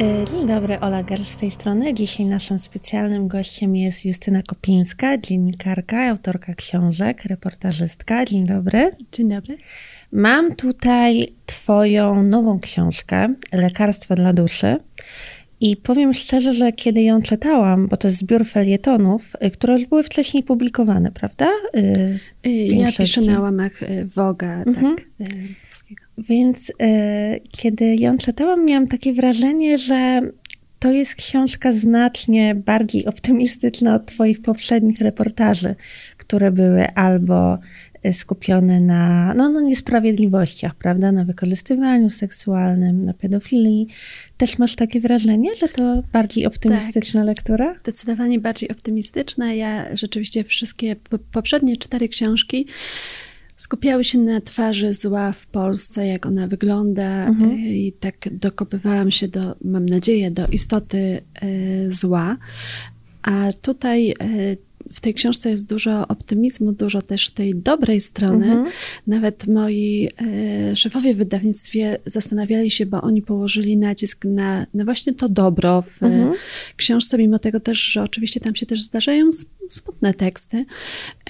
E, dzień dobry, Ola Gerl z tej strony. Dzisiaj naszym specjalnym gościem jest Justyna Kopińska, dziennikarka, autorka książek, reportażystka. Dzień dobry. Dzień dobry. Mam tutaj Twoją nową książkę, Lekarstwo dla duszy. I powiem szczerze, że kiedy ją czytałam, bo to jest zbiór felietonów, y, które już były wcześniej publikowane, prawda? Y, ja piszę na łamach Woga, mhm. tak. Więc y, kiedy ją czytałam, miałam takie wrażenie, że to jest książka znacznie bardziej optymistyczna od Twoich poprzednich reportaży, które były albo skupione na no, no niesprawiedliwościach, prawda, na wykorzystywaniu seksualnym, na pedofilii. Też masz takie wrażenie, że to bardziej optymistyczna tak, lektura? Zdecydowanie bardziej optymistyczna. Ja rzeczywiście wszystkie poprzednie cztery książki skupiały się na twarzy zła w Polsce, jak ona wygląda mhm. i tak dokopywałam się do, mam nadzieję, do istoty y, zła. A tutaj y, w tej książce jest dużo optymizmu, dużo też tej dobrej strony. Mhm. Nawet moi e, szefowie w wydawnictwie zastanawiali się, bo oni położyli nacisk na, na właśnie to dobro w mhm. książce, mimo tego też, że oczywiście tam się też zdarzają smutne teksty.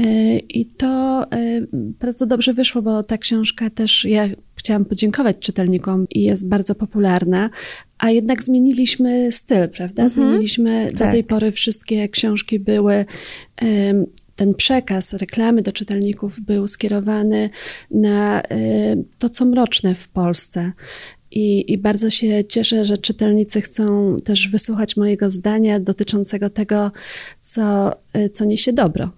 E, I to e, bardzo dobrze wyszło, bo ta książka też, ja chciałam podziękować czytelnikom i jest bardzo popularna, a jednak zmieniliśmy styl, prawda? Mhm. Zmieniliśmy, tak. do tej pory wszystkie książki były ten przekaz reklamy do czytelników był skierowany na to, co mroczne w Polsce. I, I, bardzo się cieszę, że czytelnicy chcą też wysłuchać mojego zdania dotyczącego tego, co, y, co niesie dobro.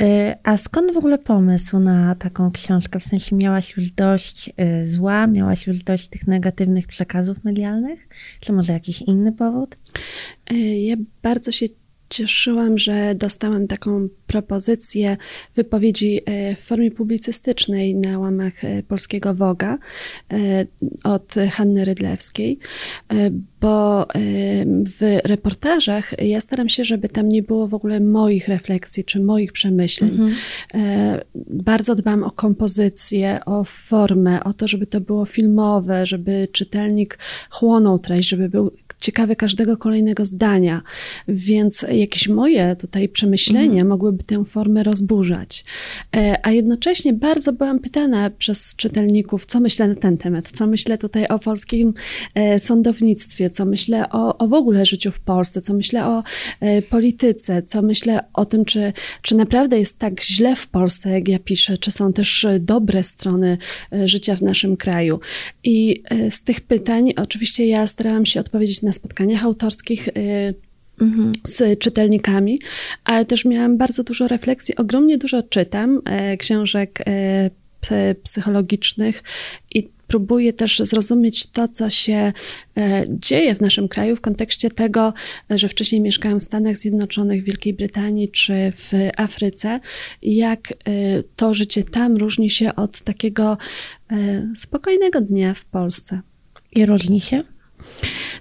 Y, a skąd w ogóle pomysł na taką książkę? W sensie miałaś już dość y, zła, miałaś już dość tych negatywnych przekazów medialnych? Czy może jakiś inny powód? Y, ja bardzo się cieszyłam, że dostałam taką propozycję wypowiedzi e, w formie publicystycznej na łamach e, polskiego Woga e, od Hanny Rydlewskiej, bo w reportażach ja staram się, żeby tam nie było w ogóle moich refleksji czy moich przemyśleń. Mhm. Bardzo dbam o kompozycję, o formę, o to, żeby to było filmowe, żeby czytelnik chłonął treść, żeby był ciekawy każdego kolejnego zdania, więc jakieś moje tutaj przemyślenia mhm. mogłyby tę formę rozburzać. E, a jednocześnie bardzo byłam pytana przez czytelników, co myślę na ten temat, co myślę tutaj o polskim e, sądownictwie, co myślę o, o w ogóle życiu w Polsce, co myślę o e, polityce, co myślę o tym, czy, czy naprawdę jest tak źle w Polsce, jak ja piszę, czy są też dobre strony życia w naszym kraju. I z tych pytań oczywiście ja starałam się odpowiedzieć na na spotkaniach autorskich y, mhm. z czytelnikami, ale też miałam bardzo dużo refleksji, ogromnie dużo czytam e, książek e, psychologicznych i próbuję też zrozumieć to, co się e, dzieje w naszym kraju w kontekście tego, że wcześniej mieszkałam w Stanach Zjednoczonych, w Wielkiej Brytanii czy w Afryce, jak to życie tam różni się od takiego spokojnego dnia w Polsce. I różni się?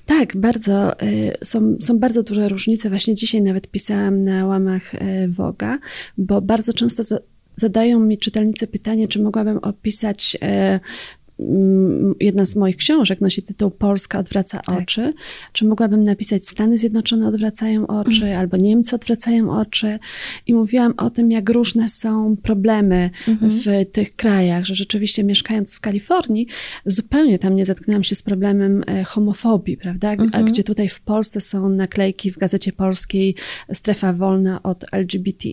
Tak, bardzo. Y, są, są bardzo duże różnice. Właśnie dzisiaj nawet pisałam na łamach y, Woga, bo bardzo często zadają mi czytelnicy pytanie, czy mogłabym opisać y, jedna z moich książek nosi tytuł Polska odwraca tak. oczy. Czy mogłabym napisać Stany Zjednoczone odwracają oczy, mm. albo Niemcy odwracają oczy? I mówiłam o tym, jak różne są problemy -hmm. w tych krajach, że rzeczywiście mieszkając w Kalifornii, zupełnie tam nie zetknęłam się z problemem e, homofobii, prawda? A mhm. gdzie tutaj w Polsce są naklejki w Gazecie Polskiej strefa wolna od LGBT.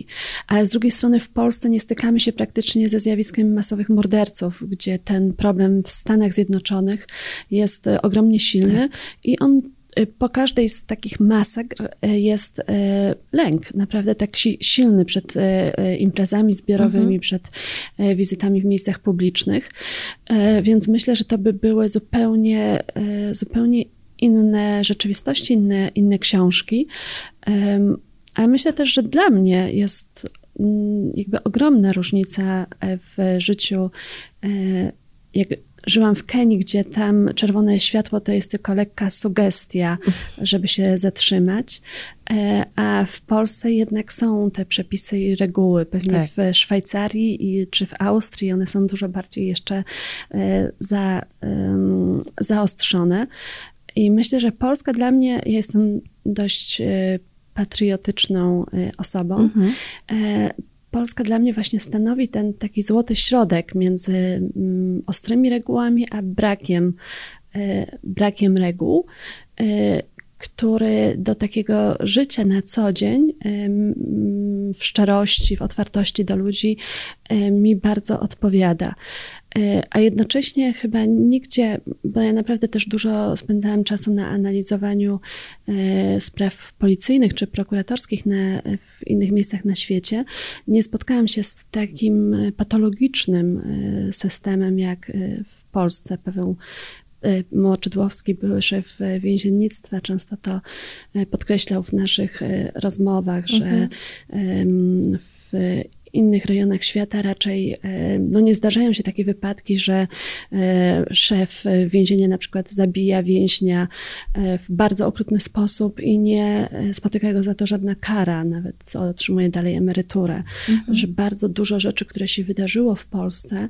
Ale z drugiej strony w Polsce nie stykamy się praktycznie ze zjawiskiem masowych morderców, gdzie ten problem w Stanach Zjednoczonych jest e, ogromnie silny tak. i on e, po każdej z takich masakr e, jest lęk, naprawdę tak silny przed imprezami zbiorowymi, mhm. przed wizytami w miejscach publicznych. Więc myślę, że to by były zupełnie, zupełnie inne rzeczywistości, inne, inne książki. Ale myślę też, że dla mnie jest mm, jakby ogromna różnica w życiu jak żyłam w Kenii, gdzie tam czerwone światło to jest tylko lekka sugestia, żeby się zatrzymać, e, a w Polsce jednak są te przepisy i reguły. Pewnie tak. w Szwajcarii i, czy w Austrii one są dużo bardziej jeszcze e, za, zaostrzone. I myślę, że Polska dla mnie, ja jestem dość patriotyczną osobą. Mhm. Polska dla mnie właśnie stanowi ten taki złoty środek między mm, ostrymi regułami, a brakiem, brakiem reguł który do takiego życia na co dzień w szczerości, w otwartości do ludzi mi bardzo odpowiada. E, a jednocześnie chyba nigdzie, bo ja naprawdę też dużo spędzałam czasu na analizowaniu e, spraw policyjnych czy prokuratorskich na, w innych miejscach na świecie, nie spotkałam się z takim patologicznym e, systemem jak w Polsce. Paweł Moczydłowski, były szef więziennictwa, często to podkreślał w naszych rozmowach, że mhm. w innych rejonach świata raczej e, no nie zdarzają się takie wypadki, że e, szef więzienia na przykład zabija więźnia e, w bardzo okrutny sposób i nie spotyka go za to żadna kara, nawet otrzymuje dalej emeryturę. Mhm. Że bardzo dużo rzeczy, które się wydarzyło w Polsce,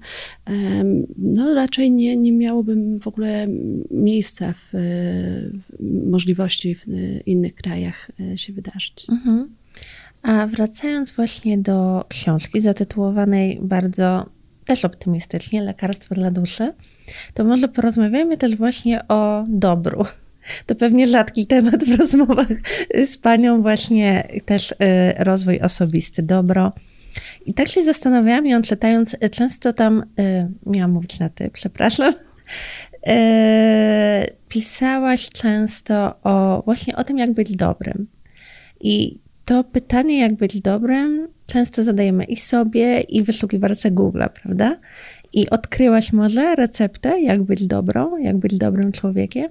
no raczej nie, nie miałoby w ogóle miejsca w, w możliwości w innych krajach się wydarzyć. Mhm. A wracając właśnie do książki zatytułowanej bardzo też optymistycznie Lekarstwo dla duszy, to może porozmawiajmy też właśnie o dobru. To pewnie rzadki temat w rozmowach z panią, właśnie też y, rozwój osobisty, dobro. I tak się zastanawiałam, ją czytając, często tam, y, miałam mówić na ty, przepraszam, y, pisałaś często o właśnie o tym, jak być dobrym. I to pytanie, jak być dobrym, często zadajemy i sobie, i wyszukiwarce Google, prawda? I odkryłaś może receptę, jak być dobrą, jak być dobrym człowiekiem?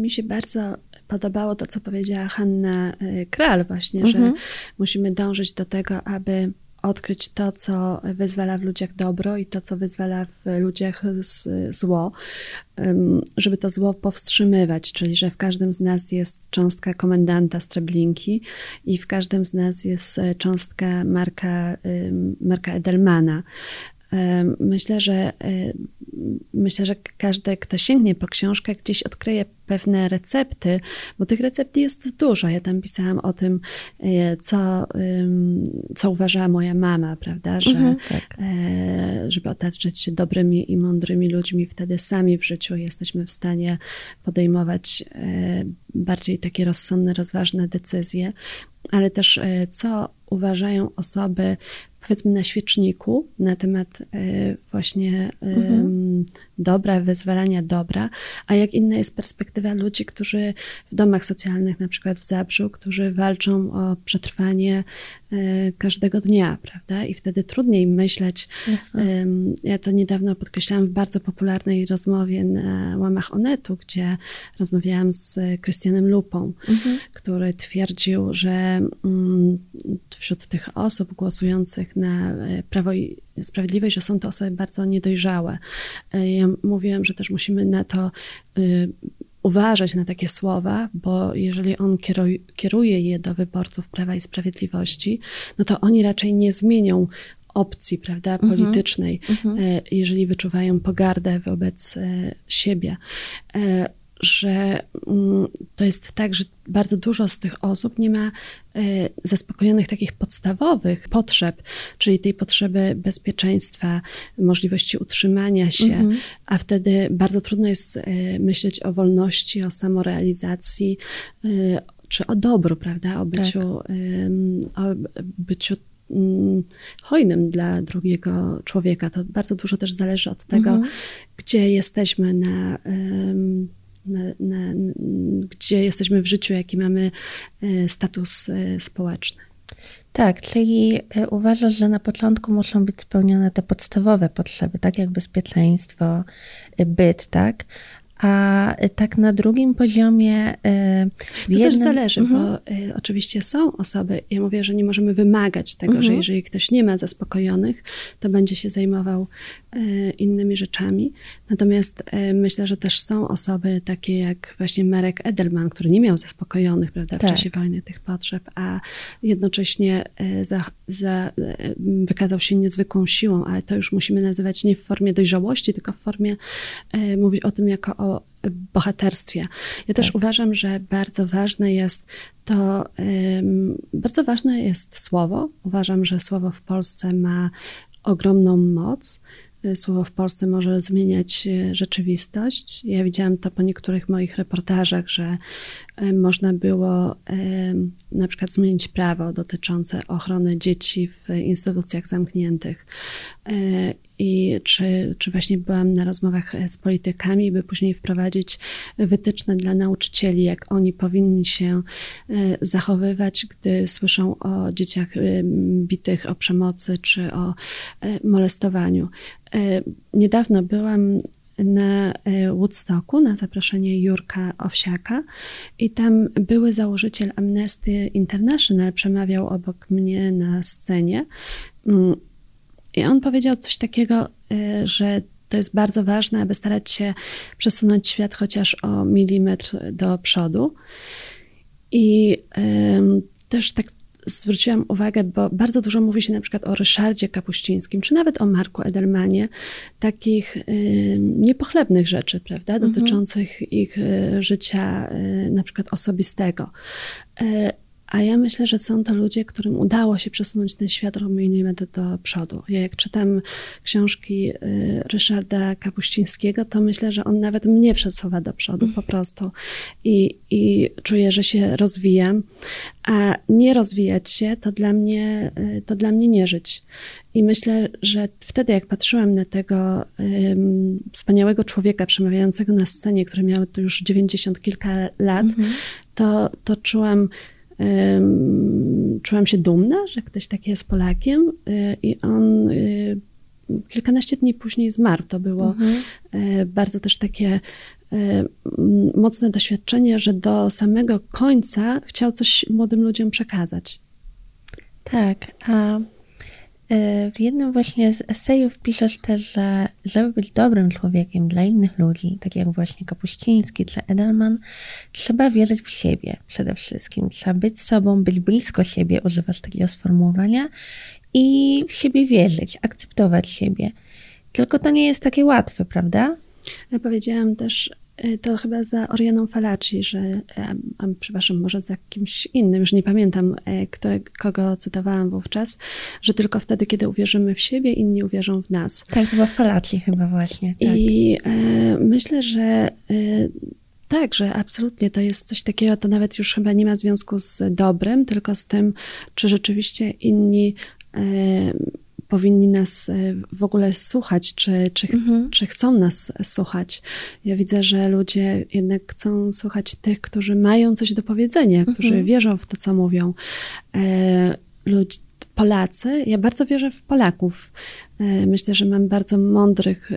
Mi się bardzo podobało to, co powiedziała Hanna y, Kral, właśnie, mhm. że musimy dążyć do tego, aby odkryć to, co wyzwala w ludziach dobro i to, co wyzwala w ludziach zło, żeby to zło powstrzymywać, czyli że w każdym z nas jest cząstka komendanta Streblinki i w każdym z nas jest e, cząstka Marka, Marka Edelmana. Myślę, że e, myślę, że każdy, kto sięgnie po książkę, gdzieś odkryje pewne recepty, bo tych recept jest dużo. Ja tam pisałam o tym, e, co, co uważała moja mama, prawda, że mhm, tak. E, żeby otaczać się dobrymi i mądrymi ludźmi, wtedy sami w życiu jesteśmy w stanie podejmować bardziej takie rozsądne, rozważne decyzje, ale też co uważają osoby powiedzmy na świeczniku na temat e, właśnie mhm. Dobra, wyzwalania dobra, a jak inna jest perspektywa ludzi, którzy w domach socjalnych, na przykład w Zabrzu, którzy walczą o przetrwanie e, każdego dnia, prawda? I wtedy trudniej myśleć. Ja to niedawno podkreślałam w bardzo popularnej rozmowie na łamach Onetu, gdzie rozmawiałam z Krystianem Lupą, mhm. który twierdził, że mm, wśród tych osób głosujących na e, Prawo i Sprawiedliwość, że są to osoby bardzo niedojrzałe. E, ja mówiłam, że też musimy na to y, uważać na takie słowa, bo jeżeli on kieruje je do wyborców Prawa i Sprawiedliwości, no to oni raczej nie zmienią opcji, prawda, mhm. politycznej, mm -hmm. jeżeli wyczuwają pogardę wobec siebie że mm, to jest tak, że bardzo dużo z tych osób nie ma e, zaspokojonych takich podstawowych potrzeb, czyli tej potrzeby bezpieczeństwa, możliwości utrzymania się, mhm. a wtedy bardzo trudno jest e, myśleć o wolności, o samorealizacji, e, czy o dobru, prawda, o byciu, tak. o byciu mm, hojnym dla drugiego człowieka. To bardzo dużo też zależy od tego, mhm. gdzie jesteśmy na na, na, gdzie jesteśmy w życiu, jaki mamy e, status e, społeczny. Tak, czyli e, uważasz, że na początku muszą być spełnione te podstawowe potrzeby, tak jak bezpieczeństwo, byt, tak? A tak na drugim poziomie. Y, to jednym... też zależy, mhm. bo y, oczywiście są osoby, ja mówię, że nie możemy wymagać tego, mhm. że jeżeli ktoś nie ma zaspokojonych, to będzie się zajmował innymi rzeczami. Natomiast myślę, że też są osoby takie jak właśnie Marek Edelman, który nie miał zaspokojonych prawda, w tak. czasie wojny tych potrzeb, a jednocześnie za, za, wykazał się niezwykłą siłą, ale to już musimy nazywać nie w formie dojrzałości, tylko w formie mówić o tym jako o bohaterstwie. Ja też Tak. uważam, że bardzo ważne jest to, bardzo ważne jest słowo. Uważam, że słowo w Polsce ma ogromną moc. Y, Słowo w Polsce może zmieniać y, rzeczywistość. Ja widziałam to po niektórych moich reportażach, że y, można było na przykład zmienić prawo dotyczące ochrony dzieci w instytucjach zamkniętych. I czy, czy właśnie byłam na rozmowach e, z politykami, by później wprowadzić wytyczne dla nauczycieli, jak oni powinni się e, zachowywać, gdy słyszą o dzieciach e, bitych, o przemocy czy o molestowaniu. Niedawno byłam na Woodstocku na zaproszenie Jurka Owsiaka i tam były założyciel Amnesty International przemawiał obok mnie na scenie. I on powiedział coś takiego, y, że to jest bardzo ważne, aby starać się przesunąć świat chociaż o milimetr do przodu. I też tak zwróciłam uwagę, bo bardzo dużo mówi się na przykład o Ryszardzie Kapuścińskim, czy nawet o Marku Edelmanie, takich ym, niepochlebnych rzeczy, prawda, dotyczących ich y, życia y, na przykład osobistego. A ja myślę, że są to ludzie, którym udało się przesunąć ten świat milimetr do przodu. Ja jak czytam książki y, Ryszarda Kapuścińskiego, to myślę, że on nawet mnie przesuwa do przodu po prostu. I, I czuję, że się rozwijam. A nie rozwijać się, to dla mnie, y, to dla mnie nie żyć. I myślę, że wtedy, jak patrzyłam na tego ym, wspaniałego człowieka przemawiającego na scenie, który miał tu już 90 kilka lat, to, to czułam, czułam się dumna, że ktoś taki jest Polakiem y, i on y, kilkanaście dni później zmarł. To było y, bardzo też takie mocne doświadczenie, że do samego końca chciał coś młodym ludziom przekazać. Tak, a w jednym właśnie z esejów piszesz też, że żeby być dobrym człowiekiem dla innych ludzi, tak jak właśnie Kapuściński czy Edelman, trzeba wierzyć w siebie przede wszystkim. Trzeba być sobą, być blisko siebie, używasz takiego sformułowania, i w siebie wierzyć, akceptować siebie. Tylko to nie jest takie łatwe, prawda? Ja powiedziałam też to chyba za Orianą Falaci, że, a, przepraszam, może za kimś innym, już nie pamiętam, e, które, kogo cytowałam wówczas, że tylko wtedy, kiedy uwierzymy w siebie, inni uwierzą w nas. Tak, to chyba Falaci chyba właśnie. Tak. I e, myślę, że e, tak, że absolutnie to jest coś takiego, to nawet już chyba nie ma związku z dobrem, tylko z tym, czy rzeczywiście inni e, powinni nas e, w ogóle słuchać, czy, czy, Mhm. czy chcą nas słuchać. Ja widzę, że ludzie jednak chcą słuchać tych, którzy mają coś do powiedzenia, którzy Mhm. wierzą w to, co mówią. E, ludzi, Polacy, ja bardzo wierzę w Polaków. E, Myślę, że mam bardzo mądrych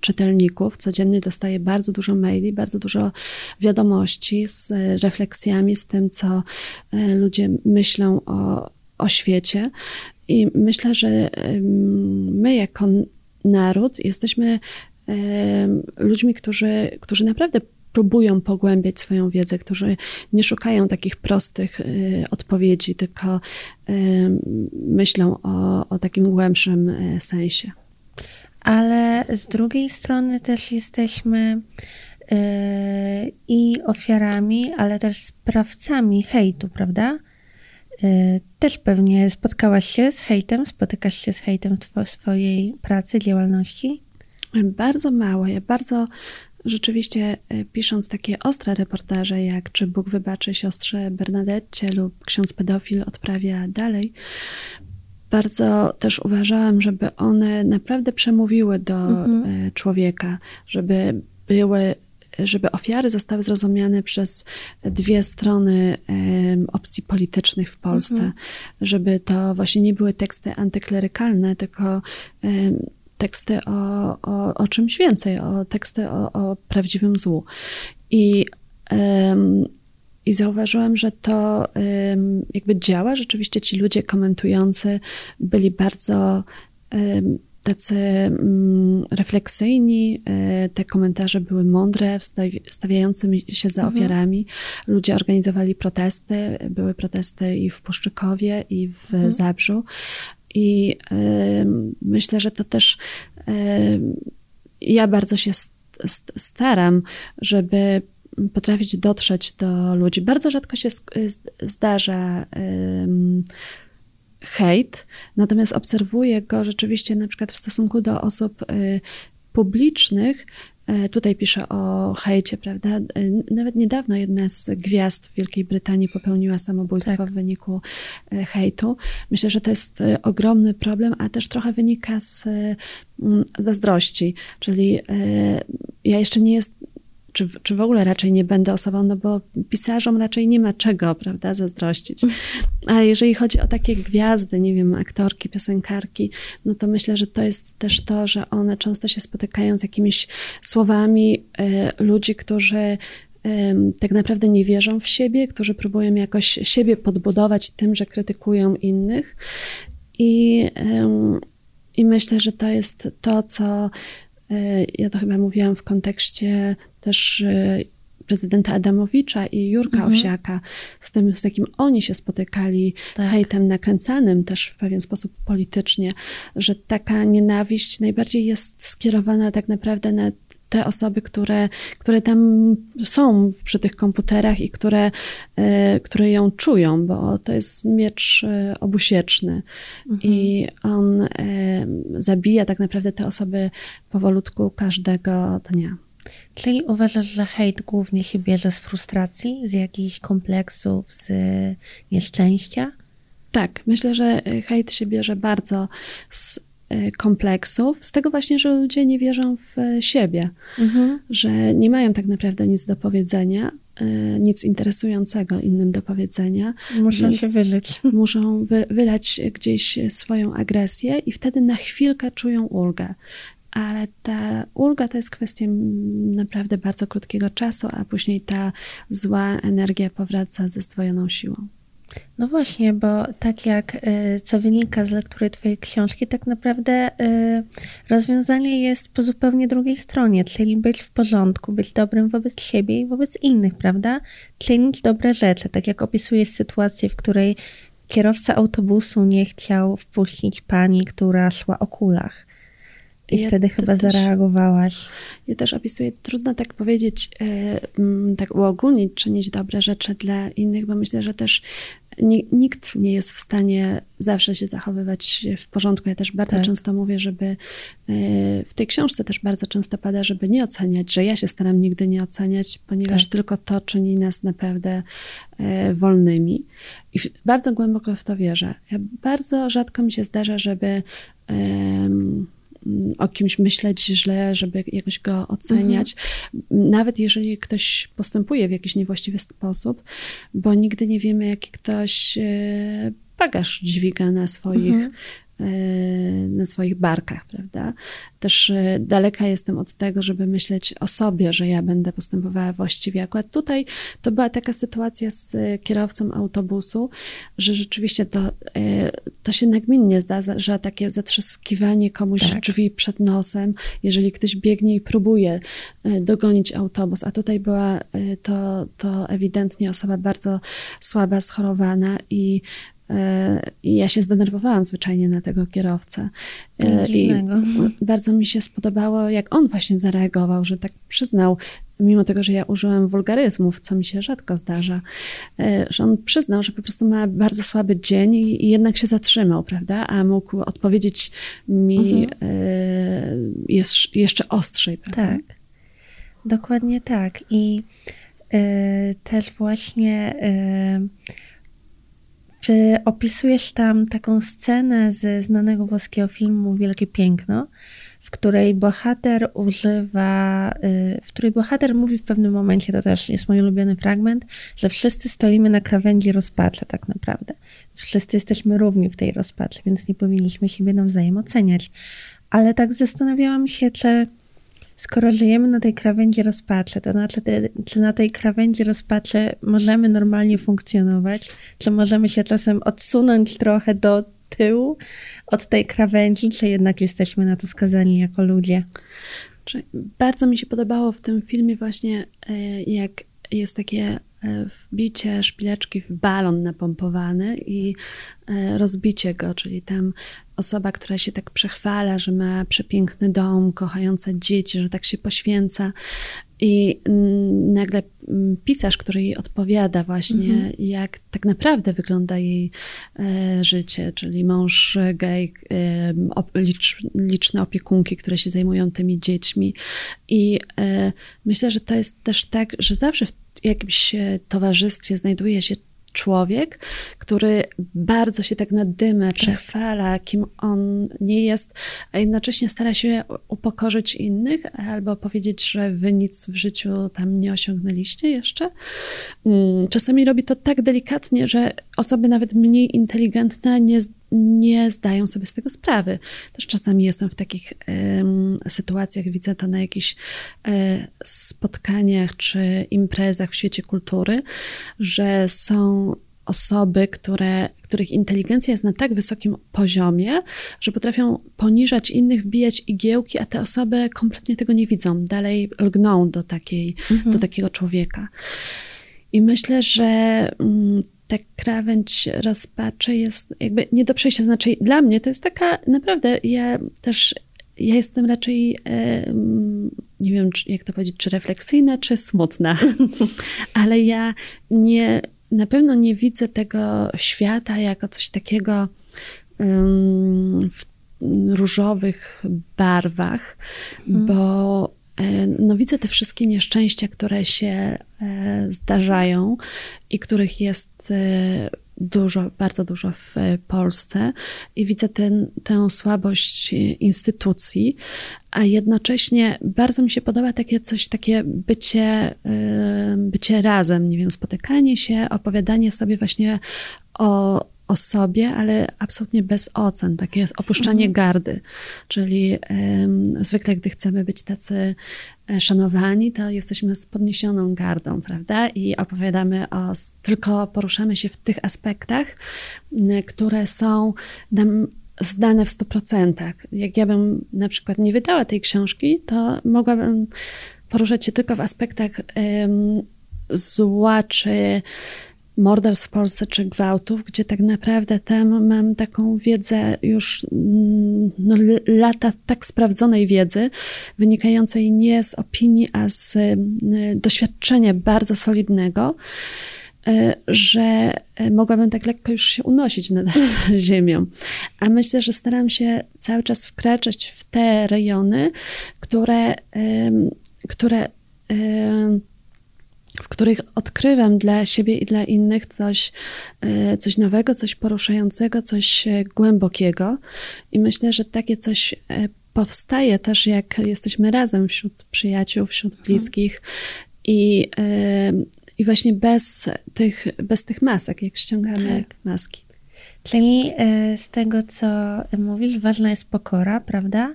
czytelników. Codziennie dostaję bardzo dużo maili, bardzo dużo wiadomości z e, refleksjami, z tym, co e, ludzie myślą o, o świecie. I myślę, że my jako naród jesteśmy ludźmi, którzy, którzy naprawdę próbują pogłębiać swoją wiedzę, którzy nie szukają takich prostych y, odpowiedzi, tylko myślą o, o takim głębszym y, sensie. Ale z drugiej strony też jesteśmy yy, i ofiarami, ale też sprawcami hejtu, prawda? Yy, też pewnie spotkałaś się z hejtem, spotykasz się z hejtem w swojej pracy, działalności? Bardzo mało. Ja bardzo rzeczywiście e, pisząc takie ostre reportaże, jak czy Bóg wybaczy siostrze Bernadette lub ksiądz pedofil odprawia dalej, bardzo też uważałam, żeby one naprawdę przemówiły do e, człowieka, żeby były żeby ofiary zostały zrozumiane przez dwie strony opcji politycznych w Polsce, żeby to właśnie nie były teksty antyklerykalne, tylko teksty o, o, o czymś więcej, o teksty o, o prawdziwym złu. I, I zauważyłam, że to jakby działa. Rzeczywiście ci ludzie komentujący byli bardzo tacy mm, refleksyjni. E, Te komentarze były mądre, stawiającymi się za ofiarami. Ludzie organizowali protesty. Były protesty i w Puszczykowie, i w Zabrzu. I em, myślę, że to też em, ja bardzo się st- staram, żeby potrafić dotrzeć do ludzi. Bardzo rzadko się zdarza hejt, natomiast obserwuję go rzeczywiście na przykład w stosunku do osób y, publicznych, E, tutaj pisze o hejcie, prawda? E, nawet niedawno jedna z gwiazd w Wielkiej Brytanii popełniła samobójstwo tak. w wyniku hejtu. Myślę, że to jest ogromny problem, a też trochę wynika z zazdrości. Czyli ja jeszcze nie jest, czy, czy w ogóle raczej nie będę osobą, no bo pisarzom raczej nie ma czego, prawda, zazdrościć. Ale jeżeli chodzi o takie gwiazdy, nie wiem, aktorki, piosenkarki, no to myślę, że to jest też to, że one często się spotykają z jakimiś słowami y, ludzi, którzy tak naprawdę nie wierzą w siebie, którzy próbują jakoś siebie podbudować tym, że krytykują innych. I, i myślę, że to jest to, co ja to chyba mówiłam w kontekście też y, prezydenta Adamowicza i Jurka mhm. Owsiaka, z tym, z jakim oni się spotykali, tak. hejtem nakręcanym też w pewien sposób politycznie, że taka nienawiść najbardziej jest skierowana tak naprawdę na te osoby, które, które tam są przy tych komputerach i które, e, które ją czują, bo to jest miecz e, obusieczny mhm. i on e, zabija tak naprawdę te osoby powolutku każdego dnia. Czyli uważasz, że hejt głównie się bierze z frustracji, z jakichś kompleksów, z nieszczęścia? Tak, myślę, że hejt się bierze bardzo z kompleksów, z tego właśnie, że ludzie nie wierzą w siebie, mhm. że nie mają tak naprawdę nic do powiedzenia, e, nic interesującego innym do powiedzenia. Muszą się wyleć. Muszą wy, wylać gdzieś swoją agresję i wtedy na chwilkę czują ulgę ale ta ulga to jest kwestia naprawdę bardzo krótkiego czasu, a później ta zła energia powraca ze zdwojoną siłą. No właśnie, bo tak jak y, co wynika z lektury Twojej książki, tak naprawdę y, rozwiązanie jest po zupełnie drugiej stronie, czyli być w porządku, być dobrym wobec siebie i wobec innych, prawda? Czynić dobre rzeczy, tak jak opisujesz sytuację, w której kierowca autobusu nie chciał wpuścić pani, która szła o kulach. I ja wtedy chyba też, zareagowałaś. Ja też opisuję, trudno tak powiedzieć, yy, tak uogólnić, czynić dobre rzeczy dla innych, bo myślę, że też nikt nie jest w stanie zawsze się zachowywać w porządku. Ja też bardzo tak. często mówię, żeby e, w tej książce też bardzo często pada, żeby nie oceniać, że ja się staram nigdy nie oceniać, ponieważ tak. tylko to czyni nas naprawdę e, wolnymi. I bardzo głęboko w to wierzę. Ja bardzo rzadko mi się zdarza, żeby o kimś myśleć źle, żeby jakoś go oceniać, mhm. nawet jeżeli ktoś postępuje w jakiś niewłaściwy sposób, bo nigdy nie wiemy, jaki ktoś e, bagaż dźwiga na swoich mhm. E, na swoich barkach, prawda? Też e, daleka jestem od tego, żeby myśleć o sobie, że ja będę postępowała właściwie. Akurat tutaj to była taka sytuacja z kierowcą autobusu, że rzeczywiście to, e, to się nagminnie zdarza, że takie zatrzaskiwanie komuś tak. drzwi przed nosem, jeżeli ktoś biegnie i próbuje dogonić autobus, a tutaj była to, to ewidentnie osoba bardzo słaba, schorowana i i ja się zdenerwowałam zwyczajnie na tego kierowcę. E, I bardzo mi się spodobało, jak on właśnie zareagował, że tak przyznał, mimo tego, że ja użyłam wulgaryzmów, co mi się rzadko zdarza, e, że on przyznał, że po prostu ma bardzo słaby dzień i, jednak się zatrzymał, prawda? A mógł odpowiedzieć mi mhm. E, jeszcze ostrzej, prawda? Tak, dokładnie tak. I y, też właśnie y, czy opisujesz tam taką scenę ze znanego włoskiego filmu Wielkie Piękno, w której bohater używa, y, w której bohater mówi w pewnym momencie, to też jest mój ulubiony fragment, że wszyscy stoimy na krawędzi rozpaczy tak naprawdę. Wszyscy jesteśmy równi w tej rozpaczy, więc nie powinniśmy siebie nawzajem oceniać. Ale tak zastanawiałam się, czy skoro żyjemy na tej krawędzi rozpaczy, to znaczy, czy na tej krawędzi rozpaczy możemy normalnie funkcjonować, czy możemy się czasem odsunąć trochę do tyłu od tej krawędzi, czy jednak jesteśmy na to skazani jako ludzie? Bardzo mi się podobało w tym filmie właśnie, e, jak jest takie wbicie szpileczki w balon napompowany i rozbicie go, czyli tam osoba, która się tak przechwala, że ma przepiękny dom, kochające dzieci, że tak się poświęca. I nagle pisarz, który jej odpowiada właśnie, mhm. jak tak naprawdę wygląda jej e, życie, czyli mąż gej, e, liczne opiekunki, które się zajmują tymi dziećmi. I e, myślę, że to jest też tak, że zawsze w jakimś towarzystwie znajduje się człowiek, który bardzo się tak na dymę tak. przechwala, kim on nie jest, a jednocześnie stara się upokorzyć innych albo powiedzieć, że wy nic w życiu tam nie osiągnęliście jeszcze. Mm, czasami robi to tak delikatnie, że osoby nawet mniej inteligentne nie nie zdają sobie z tego sprawy. Też czasami jestem w takich sytuacjach, widzę to na jakichś e, spotkaniach czy imprezach w świecie kultury, że są osoby, które, których inteligencja jest na tak wysokim poziomie, że potrafią poniżać innych, wbijać igiełki, a te osoby kompletnie tego nie widzą. Dalej lgną do, takiej, mhm. do takiego człowieka. I myślę, że mm, ta krawędź rozpaczy jest jakby nie do przejścia. Znaczy, dla mnie to jest taka naprawdę, ja też, ja jestem raczej, nie wiem, jak to powiedzieć, czy refleksyjna, czy smutna, ale ja nie, na pewno nie widzę tego świata jako coś takiego w różowych barwach, hmm. bo no widzę te wszystkie nieszczęścia, które się e, zdarzają i których jest e, dużo, bardzo dużo w Polsce. I widzę ten, tę słabość instytucji, a jednocześnie bardzo mi się podoba takie coś, takie bycie, bycie razem, nie wiem, spotykanie się, opowiadanie sobie właśnie o, o sobie, ale absolutnie bez ocen, takie opuszczanie mhm. gardy. Czyli um, zwykle, gdy chcemy być tacy e, szanowani, to jesteśmy z podniesioną gardą, prawda? I opowiadamy o, tylko poruszamy się w tych aspektach, które są nam zdane w 100%. Jak ja bym na przykład nie wydała tej książki, to mogłabym poruszać się tylko w aspektach um, zła, czy morderstw w Polsce czy gwałtów, gdzie tak naprawdę tam mam taką wiedzę już mm, no, lata tak sprawdzonej wiedzy, wynikającej nie z opinii, a z y, doświadczenia bardzo solidnego, y, że y, mogłabym tak lekko już się unosić nad ziemią. A myślę, że staram się cały czas wkraczać w te rejony, które, które w których odkrywam dla siebie i dla innych coś, e, coś nowego, coś poruszającego, coś e, głębokiego. I myślę, że takie coś e, powstaje też, jak jesteśmy razem wśród przyjaciół, wśród mhm. bliskich i, i właśnie bez tych, bez tych masek, jak ściągamy tak. maski. Czyli z tego, co mówisz, ważna jest pokora, prawda?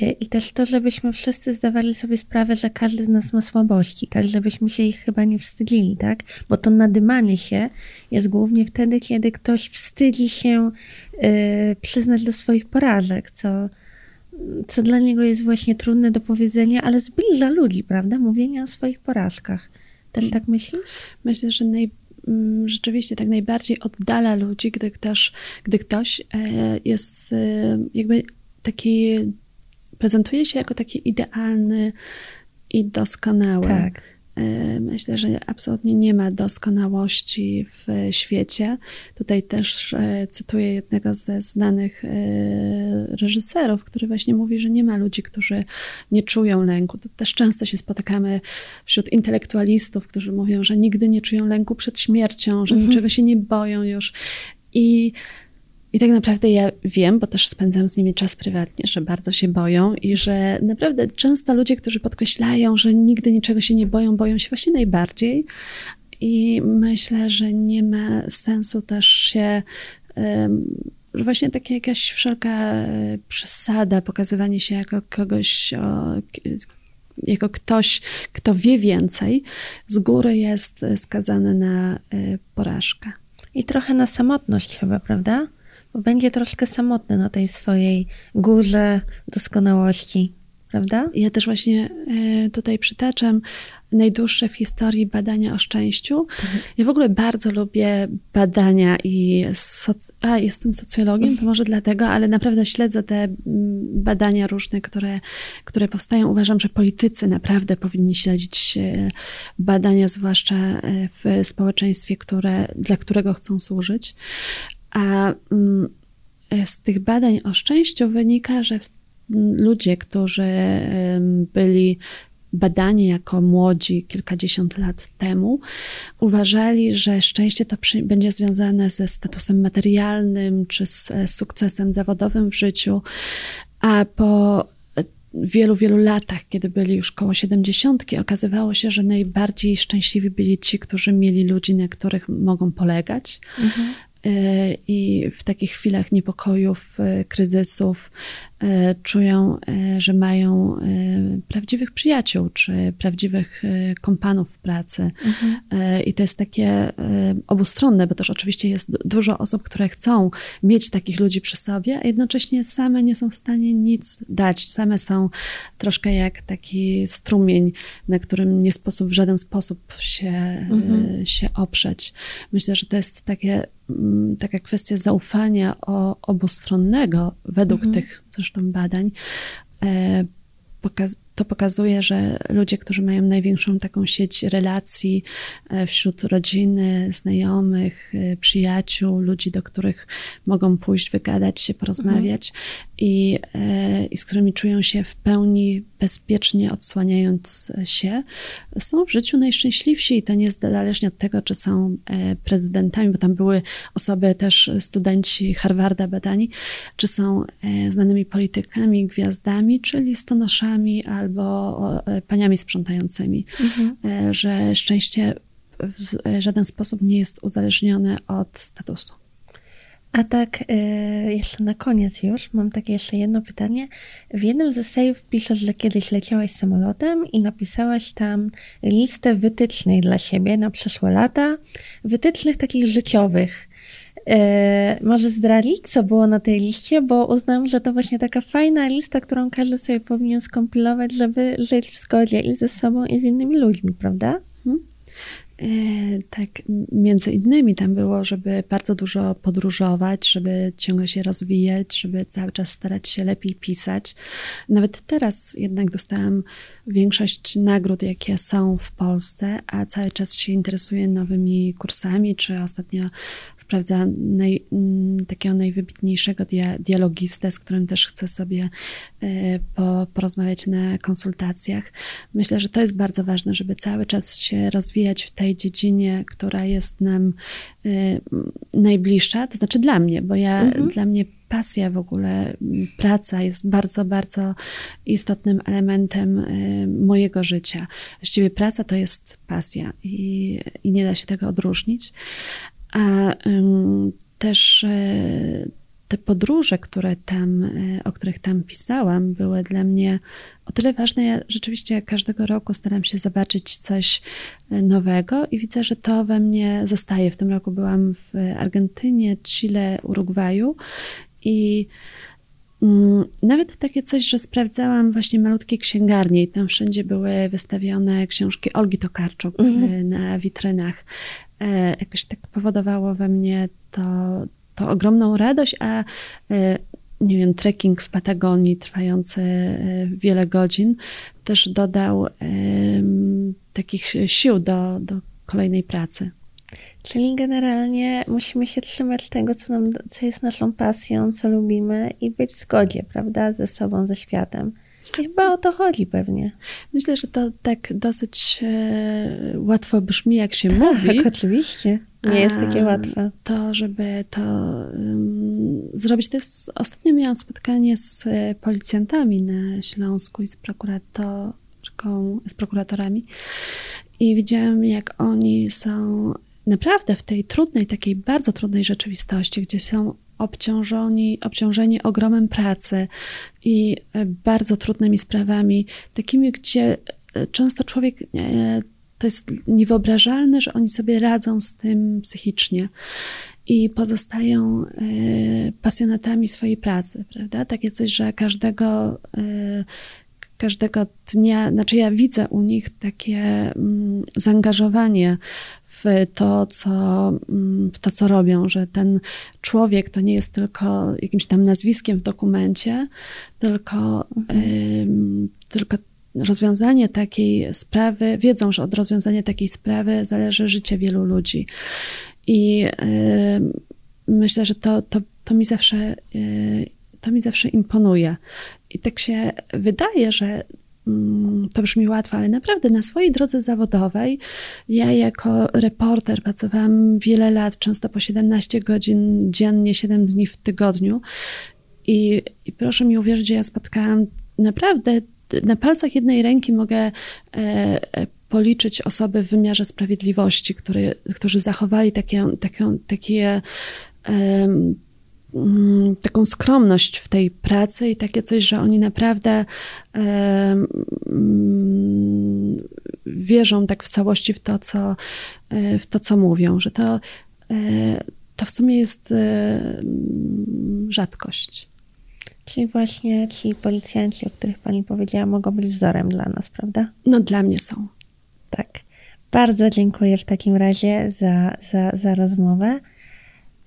I też to, żebyśmy wszyscy zdawali sobie sprawę, że każdy z nas ma słabości, tak, żebyśmy się ich chyba nie wstydzili, tak, bo to nadymanie się jest głównie wtedy, kiedy ktoś wstydzi się y, przyznać do swoich porażek, co, co dla niego jest właśnie trudne do powiedzenia, ale zbliża ludzi, prawda, mówienie o swoich porażkach. Też tak myślisz? Myślę, że naj, mm, rzeczywiście tak najbardziej oddala ludzi, gdy ktoś, gdy ktoś e, jest e, jakby taki prezentuje się jako taki idealny i doskonały. Tak. E, myślę, że absolutnie nie ma doskonałości w świecie. Tutaj też e, cytuję jednego ze znanych e, reżyserów, który właśnie mówi, że nie ma ludzi, którzy nie czują lęku. To też często się spotykamy wśród intelektualistów, którzy mówią, że nigdy nie czują lęku przed śmiercią, że mhm. niczego się nie boją już. I i tak naprawdę ja wiem, bo też spędzam z nimi czas prywatnie, że bardzo się boją i że naprawdę często ludzie, którzy podkreślają, że nigdy niczego się nie boją, boją się właśnie najbardziej. I myślę, że nie ma sensu też się. że właśnie taka jakaś wszelka e, przesada, pokazywanie się jako kogoś, o, jako ktoś, kto wie więcej, z góry jest skazany na e, porażkę. I trochę na samotność chyba, prawda? Będzie troszkę samotny na tej swojej górze doskonałości. prawda? Ja też właśnie e, tutaj przytaczam najdłuższe w historii badania o szczęściu. Tak. Ja w ogóle bardzo lubię badania i soc- a, jestem socjologiem, to może dlatego, ale naprawdę śledzę te badania różne, które, które powstają. Uważam, że politycy naprawdę powinni śledzić e, badania, zwłaszcza e, w społeczeństwie, które, dla którego chcą służyć. A mm, z tych badań o szczęściu wynika, że ludzie, którzy byli badani jako młodzi kilkadziesiąt lat temu, uważali, że szczęście to przy, będzie związane ze statusem materialnym czy z sukcesem zawodowym w życiu, a po wielu, wielu latach, kiedy byli już koło siedemdziesiątki, okazywało się, że najbardziej szczęśliwi byli ci, którzy mieli ludzi, na których mogą polegać. Mhm. I w takich chwilach niepokojów, e, kryzysów, E, czują, e, że mają prawdziwych przyjaciół, czy prawdziwych kompanów w pracy. Mhm. I to jest takie obustronne, bo też oczywiście jest dużo osób, które chcą mieć takich ludzi przy sobie, a jednocześnie same nie są w stanie nic dać. Same są troszkę jak taki strumień, na którym nie sposób w żaden sposób się, mhm. się oprzeć. Myślę, że to jest takie, taka kwestia zaufania o, obustronnego według mhm. tych zresztą badań, e, pokaz to pokazuje, że ludzie, którzy mają największą taką sieć relacji e, wśród rodziny, znajomych, e, przyjaciół, ludzi, do których mogą pójść, wygadać się, porozmawiać mhm. i, e, i z którymi czują się w pełni bezpiecznie odsłaniając się, są w życiu najszczęśliwsi i to niezależnie od tego, czy są prezydentami, bo tam były osoby też, studenci Harvarda badani, czy są znanymi politykami, gwiazdami, czy listonoszami, albo e, paniami sprzątającymi, mhm. E, że szczęście w żaden sposób nie jest uzależnione od statusu. A tak, e, jeszcze na koniec już, mam takie jeszcze jedno pytanie. W jednym z esejów piszesz, że kiedyś leciałaś samolotem i napisałaś tam listę wytycznych dla siebie na przyszłe lata, wytycznych takich życiowych. E, może zdradzić, co było na tej liście, bo uznam, że to właśnie taka fajna lista, którą każdy sobie powinien skompilować, żeby żyć w zgodzie i ze sobą, i z innymi ludźmi, prawda? Hmm? E, tak, między innymi tam było, żeby bardzo dużo podróżować, żeby ciągle się rozwijać, żeby cały czas starać się lepiej pisać. Nawet teraz jednak dostałam większość nagród, jakie są w Polsce, a cały czas się interesuję nowymi kursami, czy ostatnio sprawdzałam naj, mm, takiego najwybitniejszego dia, dialogistę, z którym też chcę sobie e, po, porozmawiać na konsultacjach. Myślę, że to jest bardzo ważne, żeby cały czas się rozwijać w tej dziedzinie, która jest nam e, najbliższa, to znaczy dla mnie, bo ja, mhm. dla mnie pasja w ogóle, praca jest bardzo, bardzo istotnym elementem y, mojego życia. Właściwie praca to jest pasja i, i nie da się tego odróżnić. A um, też y, te podróże, które tam, y, o których tam pisałam, były dla mnie o tyle ważne. Ja rzeczywiście każdego roku staram się zobaczyć coś nowego i widzę, że to we mnie zostaje. W tym roku byłam w Argentynie, Chile, Urugwaju i mm, nawet takie coś, że sprawdzałam właśnie malutkie księgarnie i tam wszędzie były wystawione książki Olgi Tokarczuk mhm. na witrynach. E, jakoś tak powodowało we mnie to, to ogromną radość, a e, nie wiem, trekking w Patagonii trwający e, wiele godzin też dodał takich sił do, do kolejnej pracy. Czyli generalnie musimy się trzymać tego, co, nam, co jest naszą pasją, co lubimy i być w zgodzie, prawda, ze sobą, ze światem. Chyba o to chodzi pewnie. Myślę, że to tak dosyć e, łatwo brzmi, jak się tak, mówi. Tak, oczywiście. Nie jest takie łatwe. To, żeby to um, zrobić, to jest, ostatnio miałam spotkanie z e, policjantami na Śląsku i z prokuratorką, z prokuratorami i widziałam, jak oni są naprawdę w tej trudnej, takiej bardzo trudnej rzeczywistości, gdzie są obciążeni, obciążeni ogromem pracy i e, bardzo trudnymi sprawami, takimi, gdzie e, często człowiek e, to jest niewyobrażalne, że oni sobie radzą z tym psychicznie i pozostają pasjonatami swojej pracy, prawda? Takie coś, że każdego każdego dnia, znaczy ja widzę u nich takie mm, zaangażowanie w to, co, mm, w to, co robią, że ten człowiek to nie jest tylko jakimś tam nazwiskiem w dokumencie, tylko, mhm. tylko rozwiązanie takiej sprawy, wiedzą, że od rozwiązania takiej sprawy zależy życie wielu ludzi. I myślę, że to, to, to mi zawsze y, to mi zawsze imponuje. I tak się wydaje, że to brzmi łatwo, ale naprawdę na swojej drodze zawodowej ja jako reporter pracowałam wiele lat, często po 17 godzin dziennie, 7 dni w tygodniu. I, i proszę mi uwierzyć, że ja spotkałam naprawdę na palcach jednej ręki mogę e, e, policzyć osoby w wymiarze sprawiedliwości, które, którzy zachowali takie, takie, takie Mm, taką skromność w tej pracy i takie coś, że oni naprawdę mm, wierzą tak w całości w to, co, e, w to, co mówią, że to, e, to w sumie jest e, rzadkość. Czyli właśnie ci policjanci, o których pani powiedziała, mogą być wzorem dla nas, prawda? No, dla mnie są. Tak. Bardzo dziękuję w takim razie za, za, za rozmowę.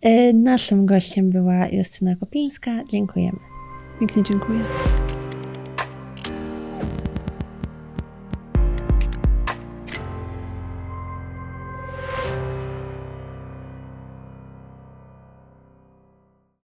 E, naszym gościem była Justyna Kopińska. Dziękujemy. Pięknie dziękuję.